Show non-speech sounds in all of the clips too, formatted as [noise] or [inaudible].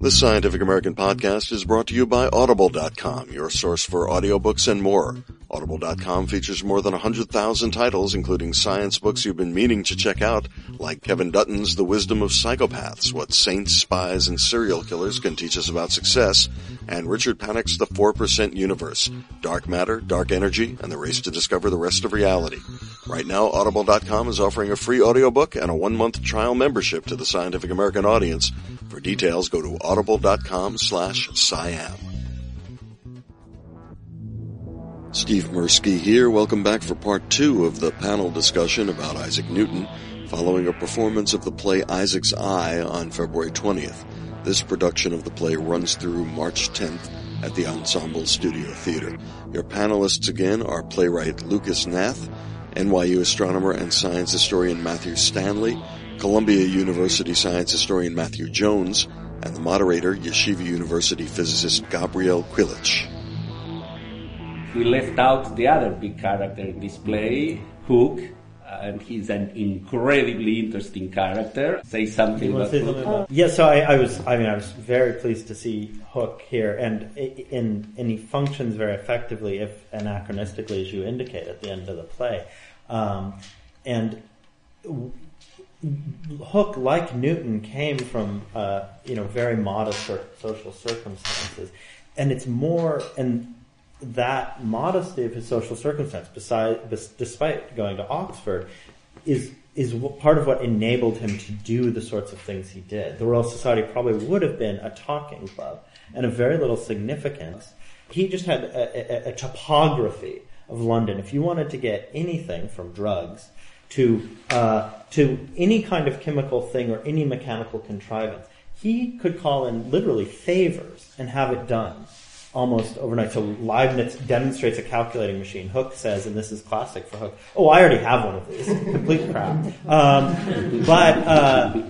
This Scientific American podcast is brought to you by Audible.com, your source for audiobooks and more. Audible.com features more than 100,000 titles, including science books you've been meaning to check out, like Kevin Dutton's The Wisdom of Psychopaths, What Saints, Spies, and Serial Killers Can Teach Us About Success, and Richard Panek's The 4% Universe, Dark Matter, Dark Energy, and the Race to Discover the Rest of Reality. Right now, Audible.com is offering a free audiobook and a one-month trial membership to the Scientific American audience. For details, go to audible.com slash SciAm. Steve Mirsky here. Welcome back for part two of the panel discussion about Isaac Newton following a performance of the play Isaac's Eye on February 20th. This production of the play runs through March 10th at the Ensemble Studio Theater. Your panelists again are playwright Lucas Hnath, NYU astronomer and science historian Matthew Stanley, Columbia University science historian Matthew Jones, and the moderator, Yeshiva University physicist Gabriel Cwilich. We left out the other big character in this play, Hooke, and he's an incredibly interesting character. Say something about say something about Yeah, so I, I, was, I mean, I was very pleased to see Hooke here, and in, and he functions very effectively, if anachronistically, as you indicate at the end of the play. Um, and Hooke, like Newton, came from uh, you know very modest social circumstances, and it's more and that modesty of his social circumstance, besides, despite going to Oxford, is is part of what enabled him to do the sorts of things he did. The Royal Society probably would have been a talking club and of very little significance. He just had a, a, a topography of London. If you wanted to get anything from drugs to uh, to any kind of chemical thing or any mechanical contrivance, he could call in literally favors and have it done almost overnight. So Leibniz demonstrates a calculating machine. Hooke says, and this is classic for Hooke, oh, I already have one of these. [laughs] Complete crap. Um, but uh,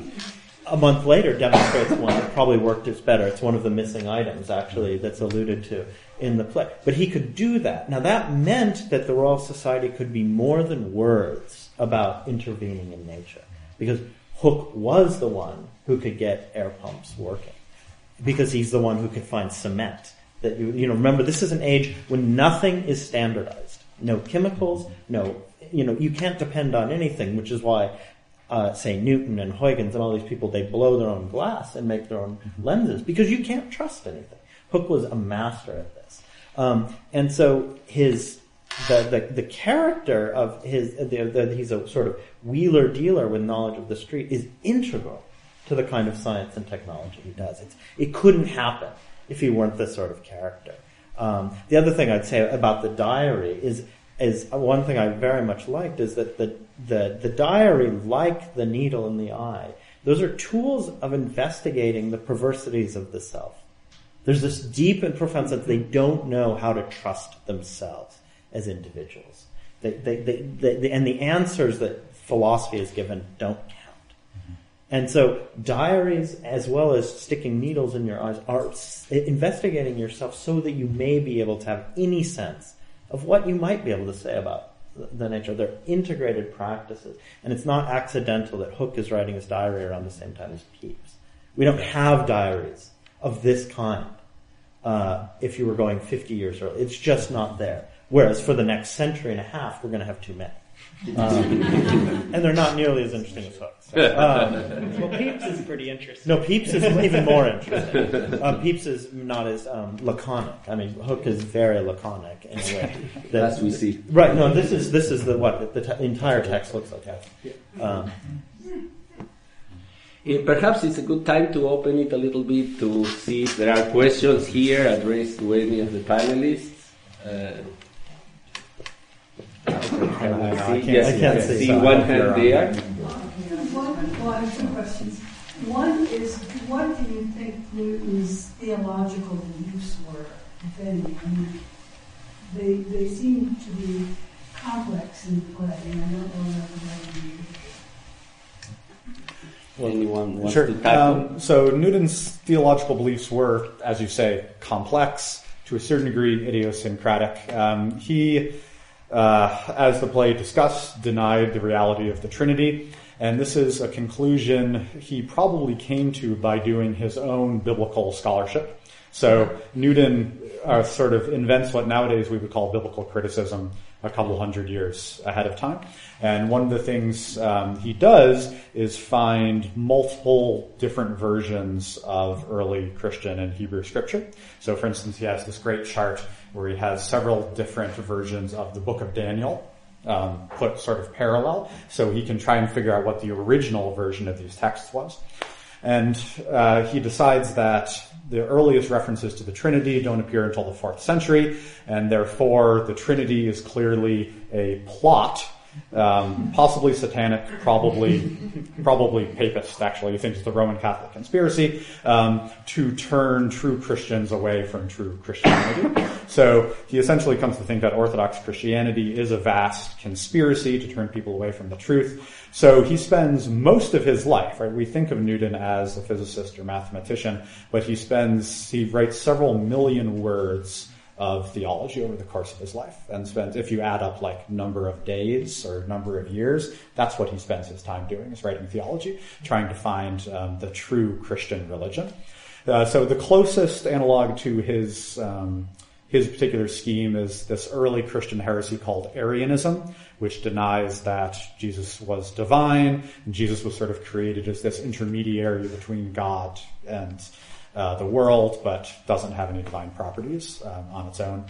a month later demonstrates one that probably worked as better. It's one of the missing items, actually, that's alluded to in the play. But he could do that. Now that meant that the Royal Society could be more than words about intervening in nature. Because Hooke was the one who could get air pumps working. Because he's the one who could find cement that you, you know, remember this is an age when nothing is standardized. No chemicals, no, you know, you can't depend on anything, which is why, uh, say Newton and Huygens and all these people, they blow their own glass and make their own mm-hmm. lenses because you can't trust anything. Hooke was a master at this. Um, and so his, the, the, the character of his, the, the, he's a sort of wheeler dealer with knowledge of the street is integral to the kind of science and technology he does. It's, it couldn't happen if he weren't this sort of character. Um, the other thing I'd say about the diary is is one thing I very much liked is that the, the the diary, like the needle in the eye, those are tools of investigating the perversities of the self. There's this deep and profound sense they don't know how to trust themselves as individuals. They, they, they, and the answers that philosophy has given don't and so diaries, as well as sticking needles in your eyes, are investigating yourself so that you may be able to have any sense of what you might be able to say about the nature. They're integrated practices. And it's not accidental that Hooke is writing his diary around the same time as Pepys. We don't have diaries of this kind uh, if you were going 50 years early. It's just not there. Whereas for the next century and a half, we're going to have too many. Um, and they're not nearly as interesting as Hooke. So, [laughs] um, well, Pepys is pretty interesting. No, Pepys is even more interesting. Um, [laughs] Pepys is not as um, laconic. I mean, Hooke is very laconic in a way. That, As we see. Right. No, this is this is the what the t- entire text looks like. Um, Perhaps it's a good time to open it a little bit to see if there are questions here addressed to any of the panelists. Uh, can I, see, yes, I can't see, see one hand there. One, well, I have two questions. One is, what do you think Newton's theological beliefs were, if any? I mean, they, they seem to be complex in play, and I don't know if Anyone wants sure. to? Um, so Newton's theological beliefs were, as you say, complex, to a certain degree idiosyncratic. Um, he uh, as the play discussed, denied the reality of the Trinity. And this is a conclusion he probably came to by doing his own biblical scholarship. So Newton uh, sort of invents what nowadays we would call biblical criticism a couple hundred years ahead of time. And one of the things um, he does is find multiple different versions of early Christian and Hebrew scripture. So for instance, he has this great chart where he has several different versions of the book of Daniel um, put sort of parallel, so he can try and figure out what the original version of these texts was. And uh, he decides that the earliest references to the Trinity don't appear until the fourth century, and therefore the Trinity is clearly a plot um, possibly satanic, probably probably papist. Actually, he thinks it's the Roman Catholic conspiracy um, to turn true Christians away from true Christianity. So he essentially comes to think that Orthodox Christianity is a vast conspiracy to turn people away from the truth. So he spends most of his life, right? We think of Newton as a physicist or mathematician, but he spends he writes several million words of theology over the course of his life and spends, if you add up like number of days or number of years, that's what he spends his time doing is writing theology, trying to find um, the true Christian religion. Uh, so the closest analog to his um, his particular scheme is this early Christian heresy called Arianism, which denies that Jesus was divine and Jesus was sort of created as this intermediary between God and uh, the world, but doesn't have any divine properties um, on its own.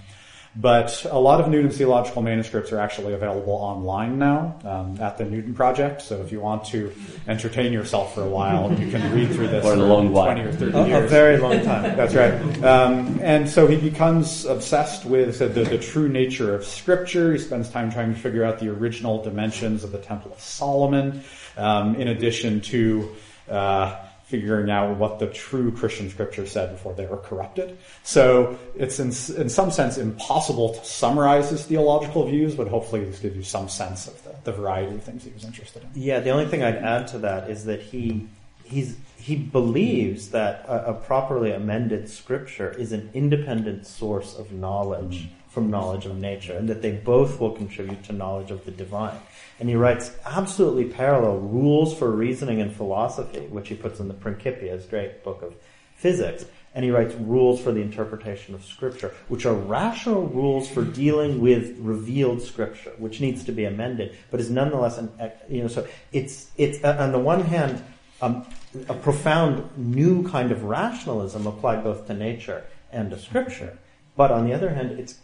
But a lot of Newton's theological manuscripts are actually available online now um, at the Newton Project. So if you want to entertain yourself for a while, you can read through this for a long while. 20 or 30 A, years. a very long time. [laughs] That's right. Um, and so he becomes obsessed with the, the, the, true nature of Scripture. He spends time trying to figure out the original dimensions of the Temple of Solomon, um, in addition to uh, figuring out what the true Christian scripture said before they were corrupted. So it's in, in some sense impossible to summarize his theological views, but hopefully this gives you some sense of the, the variety of things he was interested in. Yeah, the only thing I'd add to that is that he he's he believes that a, a properly amended scripture is an independent source of knowledge from knowledge of nature, and that they both will contribute to knowledge of the divine. And he writes absolutely parallel rules for reasoning and philosophy, which he puts in the Principia, his great book of physics. And he writes rules for the interpretation of scripture, which are rational rules for dealing with revealed scripture, which needs to be amended, but is nonetheless an, you know, so it's, it's, uh, on the one hand, um, a profound new kind of rationalism applied both to nature and to scripture. But on the other hand, it's,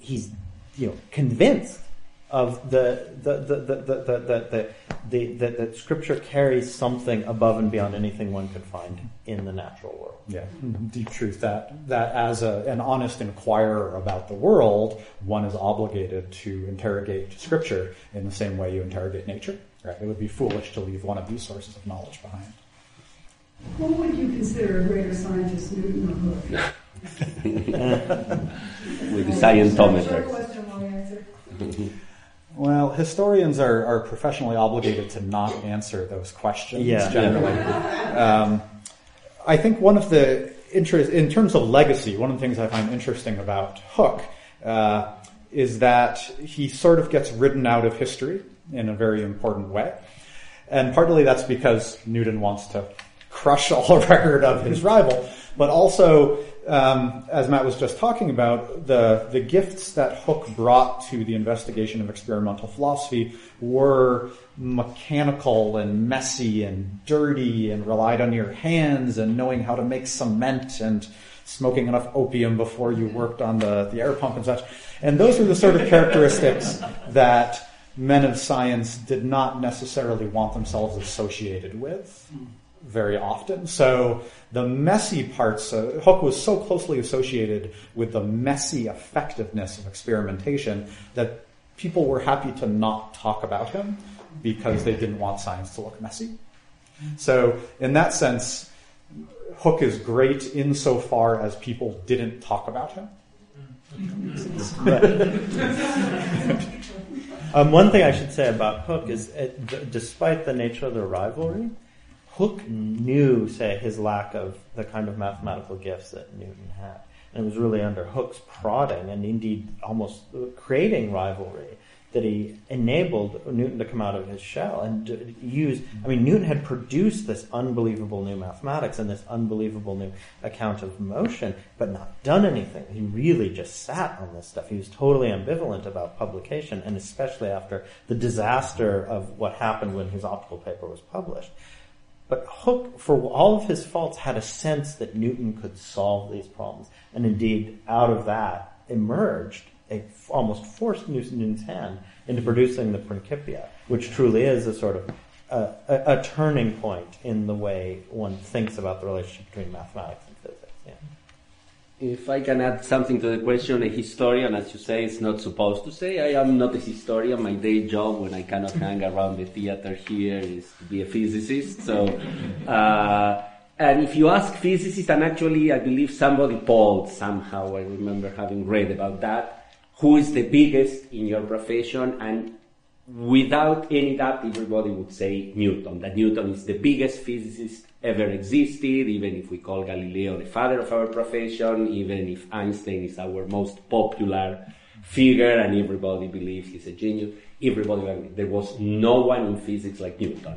he's, you know, convinced of the the the the the the, the, the, the, scripture carries something above and beyond anything one could find in the natural world. Yeah, deep truth that that as a, an honest inquirer about the world, one is obligated to interrogate scripture in the same way you interrogate nature. Right? It would be foolish to leave one of these sources of knowledge behind. Who would you consider a greater scientist, Newton or Hooke? With the scientometer. Short question, long answer. Well, historians are, are professionally obligated to not answer those questions Yeah. generally. Um, I think one of the interest, in terms of legacy, one of the things I find interesting about Hooke uh, is that he sort of gets written out of history in a very important way. And partly that's because Newton wants to crush all [laughs] record of his rival, but also um, as Matt was just talking about, the the gifts that Hooke brought to the investigation of experimental philosophy were mechanical and messy and dirty and relied on your hands and knowing how to make cement and smoking enough opium before you worked on the, the air pump and such. And those are the sort of characteristics [laughs] that men of science did not necessarily want themselves associated with very often. So the messy parts, uh, Hooke was so closely associated with the messy effectiveness of experimentation that people were happy to not talk about him because they didn't want science to look messy. So in that sense, Hooke is great insofar as people didn't talk about him. [laughs] um, one thing I should say about Hooke is, uh, d- despite the nature of the rivalry, Hooke knew, say, his lack of the kind of mathematical gifts that Newton had. And it was really under Hooke's prodding and indeed almost creating rivalry that he enabled Newton to come out of his shell and use. I mean, Newton had produced this unbelievable new mathematics and this unbelievable new account of motion, but not done anything. He really just sat on this stuff. He was totally ambivalent about publication, and especially after the disaster of what happened when his optical paper was published. But Hooke, for all of his faults, had a sense that Newton could solve these problems. And indeed, out of that emerged a almost forced Newton's hand into producing the Principia, which truly is a sort of uh, a, a, turning point in the way one thinks about the relationship between mathematics. If I can add something to the question, a historian, as you say, is not supposed to say. I am not a historian. My day job, when I cannot hang around the theater here, is to be a physicist. So, uh, and if you ask physicists, and actually, I believe somebody polled somehow. I remember having read about that. Who is the biggest in your profession? And without any doubt, everybody would say Newton. That Newton is the biggest physicist ever existed, even if we call Galileo the father of our profession, even if Einstein is our most popular figure and everybody believes he's a genius, everybody, there was no one in physics like Newton.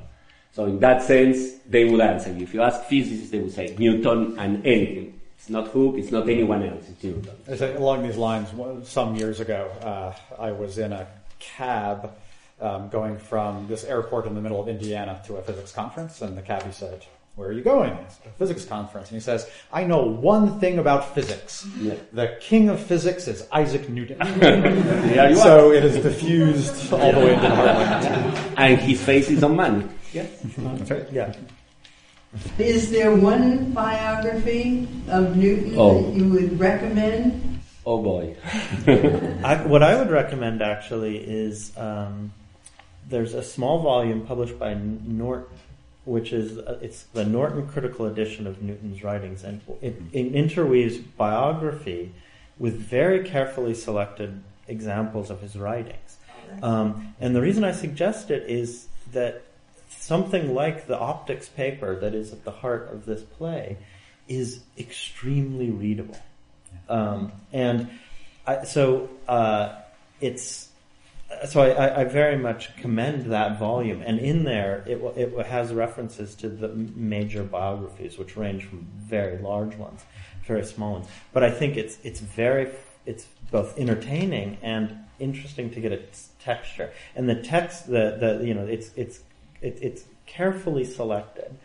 So in that sense, they would answer you. If you ask physicists, they would say Newton and anything. It's not Hooke, it's not anyone else, it's Newton. Along these lines, some years ago, uh, I was in a cab um, going from this airport in the middle of Indiana to a physics conference, and the cabbie said, where are you going? It's a physics conference. And he says, I know one thing about physics. Yeah. The king of physics is Isaac Newton. [laughs] so it is diffused all the way into the heartland. [laughs] And his face is on man. Yes. That's right. Yeah. Is there one biography of Newton oh. that you would recommend? Oh boy. [laughs] I, what I would recommend actually is um, there's a small volume published by Norton which is uh, it's the Norton Critical Edition of Newton's writings, and it, it, interweaves biography with very carefully selected examples of his writings. Um, and the reason I suggest it is that something like the optics paper that is at the heart of this play is extremely readable, um, and I, so uh, it's so I, I, very much commend that volume, and in there it, it has references to the major biographies, which range from very large ones, very small ones. But I think it's it's very it's both entertaining and interesting to get its texture, and the text the the you know it's it's it, it's carefully selected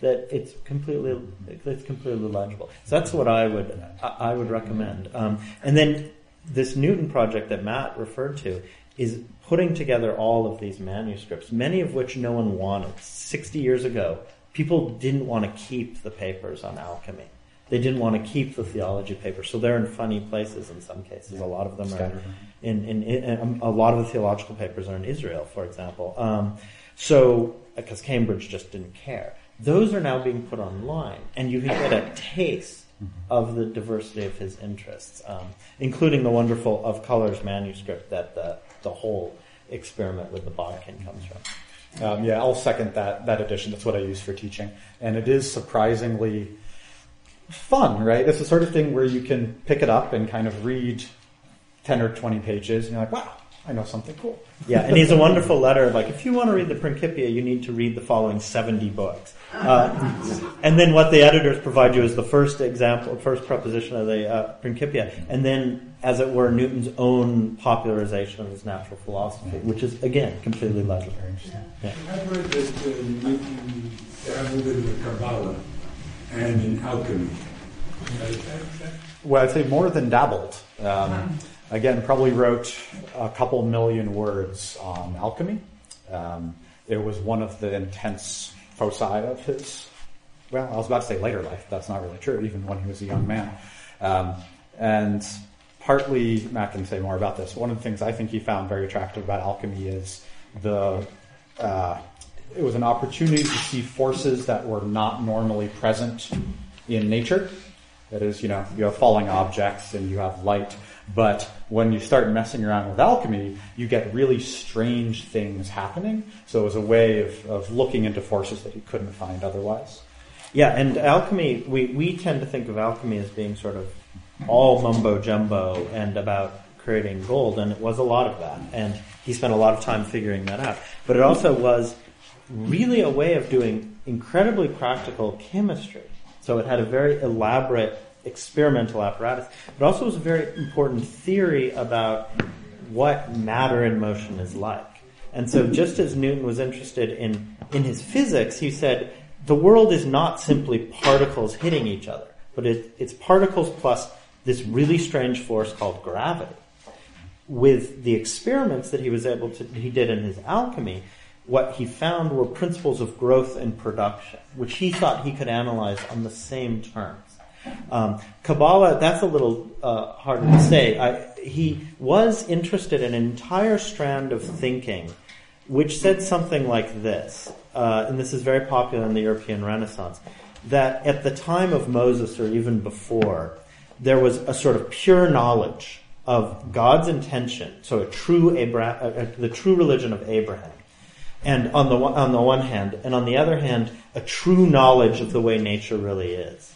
that it's completely it's completely legible. So that's what I would I would recommend. Um, and then this Newton project that Matt referred to is putting together all of these manuscripts, many of which no one wanted. 60 years ago, people didn't want to keep the papers on alchemy. They didn't want to keep the theology papers, so they're in funny places in some cases. A lot of them are in, in, in, um, a lot of the theological papers are in Israel, for example. Um, so, because Cambridge just didn't care. Those are now being put online, and you can get a taste of the diversity of his interests, um, including the wonderful Of Colors manuscript that the the whole experiment with the bodkin comes from. Um, yeah, I'll second that that addition. That's what I use for teaching, and it is surprisingly fun, right? It's the sort of thing where you can pick it up and kind of read ten or twenty pages, and you're like, wow, I know something cool. [laughs] Yeah, and he's a wonderful letter. Like, if you want to read the Principia, you need to read the following 70 books. Uh, [laughs] and then what the editors provide you is the first example, first proposition of the uh, Principia, and then, as it were, Newton's own popularization of his natural philosophy, which is, again, completely legible. Yeah. I've heard that uh, Newton dabbled in the Kabbalah and in alchemy. Well, I'd say more than dabbled. Um, Again, probably wrote a couple million words on alchemy. Um, it was one of the intense foci of his, well, I was about to say later life. That's not really true, even when he was a young man. Um, and partly, Matt can say more about this. One of the things I think he found very attractive about alchemy is the, uh, it was an opportunity to see forces that were not normally present in nature. That is, you know, you have falling objects and you have light but when you start messing around with alchemy, you get really strange things happening. So it was a way of, of looking into forces that you couldn't find otherwise. Yeah, and alchemy, we, we tend to think of alchemy as being sort of all mumbo jumbo and about creating gold, and it was a lot of that. And he spent a lot of time figuring that out. But it also was really a way of doing incredibly practical chemistry. So it had a very elaborate experimental apparatus, but also was a very important theory about what matter in motion is like. And so just as Newton was interested in, in his physics, he said, the world is not simply particles hitting each other, but it, it's particles plus this really strange force called gravity. With the experiments that he was able to, he did in his alchemy, what he found were principles of growth and production, which he thought he could analyze on the same terms. Um, Kabbalah, that's a little uh, harder to say. I, he was interested in an entire strand of thinking which said something like this, uh, and this is very popular in the European Renaissance, that at the time of Moses or even before, there was a sort of pure knowledge of God's intention, so a true Abra- uh, the true religion of Abraham, and on the on the one hand, and on the other hand, a true knowledge of the way nature really is.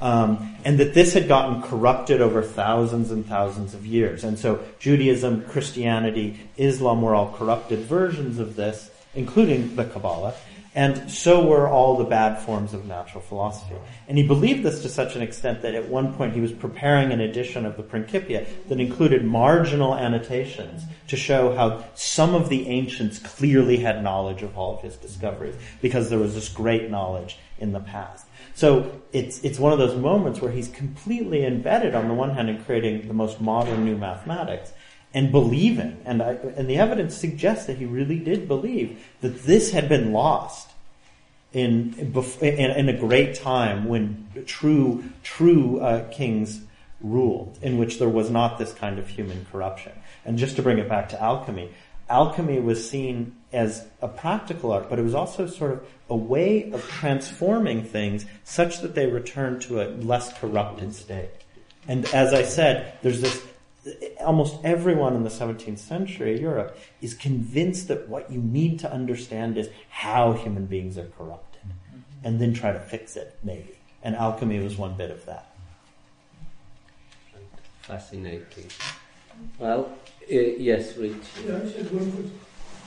Um, and that this had gotten corrupted over thousands and thousands of years. And so Judaism, Christianity, Islam were all corrupted versions of this, including the Kabbalah. And so were all the bad forms of natural philosophy. And he believed this to such an extent that at one point he was preparing an edition of the Principia that included marginal annotations to show how some of the ancients clearly had knowledge of all of his discoveries because there was this great knowledge in the past. So it's, it's one of those moments where he's completely embedded on the one hand in creating the most modern new mathematics and believing, and, I, and the evidence suggests that he really did believe that this had been lost in, in, in a great time when true, true uh, kings ruled, in which there was not this kind of human corruption. And just to bring it back to alchemy, alchemy was seen as a practical art, but it was also sort of a way of transforming things such that they return to a less corrupted state. And as I said, there's this, almost everyone in the 17th century Europe is convinced that what you need to understand is how human beings are corrupted and then try to fix it, maybe. And alchemy was one bit of that. Fascinating. Well, uh, yes, Rich. Yeah, I said.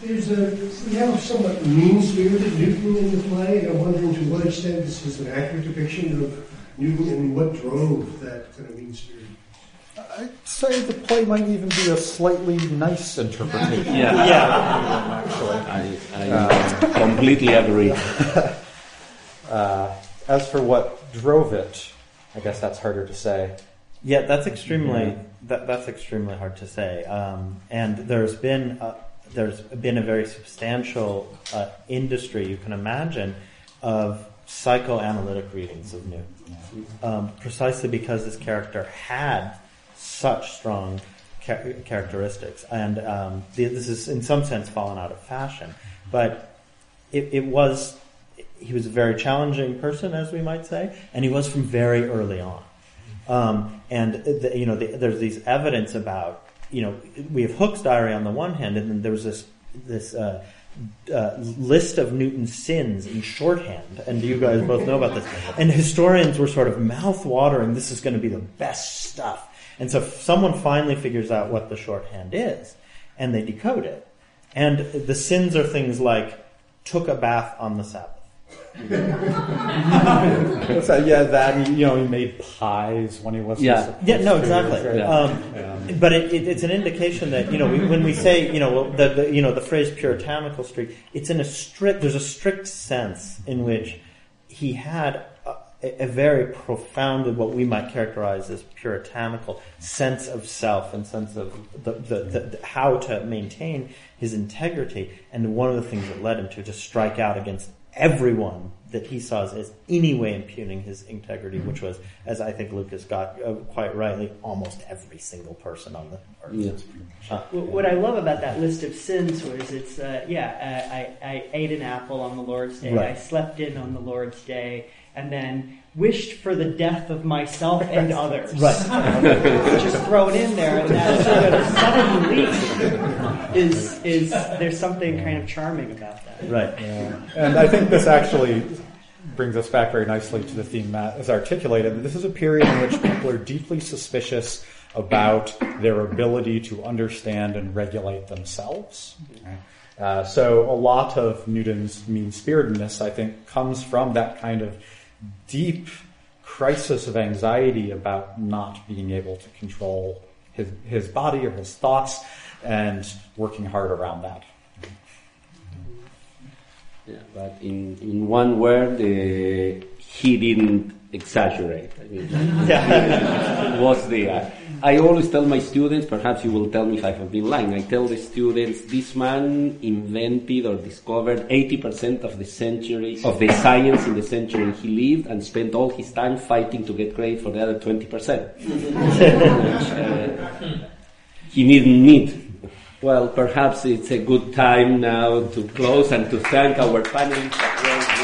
There's a, we have a somewhat mean-spirited Newton in the play, and I'm wondering to what extent this is an accurate depiction of Newton and what drove that kind of mean spirit. I'd say the play might even be a slightly nice interpretation. [laughs] Yeah, yeah. Actually, I, I uh, completely agree. [laughs] uh, as for what drove it, I guess that's harder to say. Yeah, that's extremely mm-hmm. that, that's extremely hard to say. Um, and there's been a, there's been a very substantial uh, industry you can imagine of psychoanalytic readings of Newton, um, precisely because this character had such strong characteristics, and um, this is in some sense fallen out of fashion. But it, it was he was a very challenging person, as we might say, and he was from very early on. Um, and the, you know, the, there's these evidence about you know we have Hooke's diary on the one hand, and then there was this this uh, uh, list of Newton's sins in shorthand, and you guys both know about this. And historians were sort of mouth watering. This is going to be the best stuff. And so someone finally figures out what the shorthand is, and they decode it. And the sins are things like took a bath on the Sabbath [laughs] What's that? Yeah, that you know he made pies when he wasn't. Yeah, yeah, no, exactly. Yeah. Um, yeah. But it, it, it's an indication that you know we, when we say you know the, the, you know the phrase puritanical streak, it's in a strict. There's a strict sense in which he had a, a very profound, what we might characterize as puritanical sense of self and sense of the, the, the, how to maintain his integrity. And one of the things that led him to just strike out against everyone that he saw as any way impugning his integrity, which was, as I think Lucas got uh, quite rightly, almost every single person on the earth. Yeah. Uh, what I love about that list of sins was it's, uh, yeah, I, I, ate an apple on the Lord's day, right. I slept in on the Lord's day, and then wished for the death of myself and others. Right. Just throw it in there, and that sort of sudden leap is is there's something kind of charming about that. Right. Yeah. And I think this actually brings us back very nicely to the theme Matt has articulated. This is a period in which people are deeply suspicious about their ability to understand and regulate themselves. Uh, so a lot of Newton's mean-spiritedness, I think, comes from that kind of deep crisis of anxiety about not being able to control his, his body or his thoughts and working hard around that. Yeah, but in, in one word, uh, he didn't exaggerate. I mean, [laughs] yeah. was there. I always tell my students, perhaps you will tell me if I have been lying, I tell the students, this man invented or discovered 80% of the century, of the science in the century he lived and spent all his time fighting to get credit for the other 20%. Which, uh, he didn't need. Well, perhaps it's a good time now to close and to thank our panelists.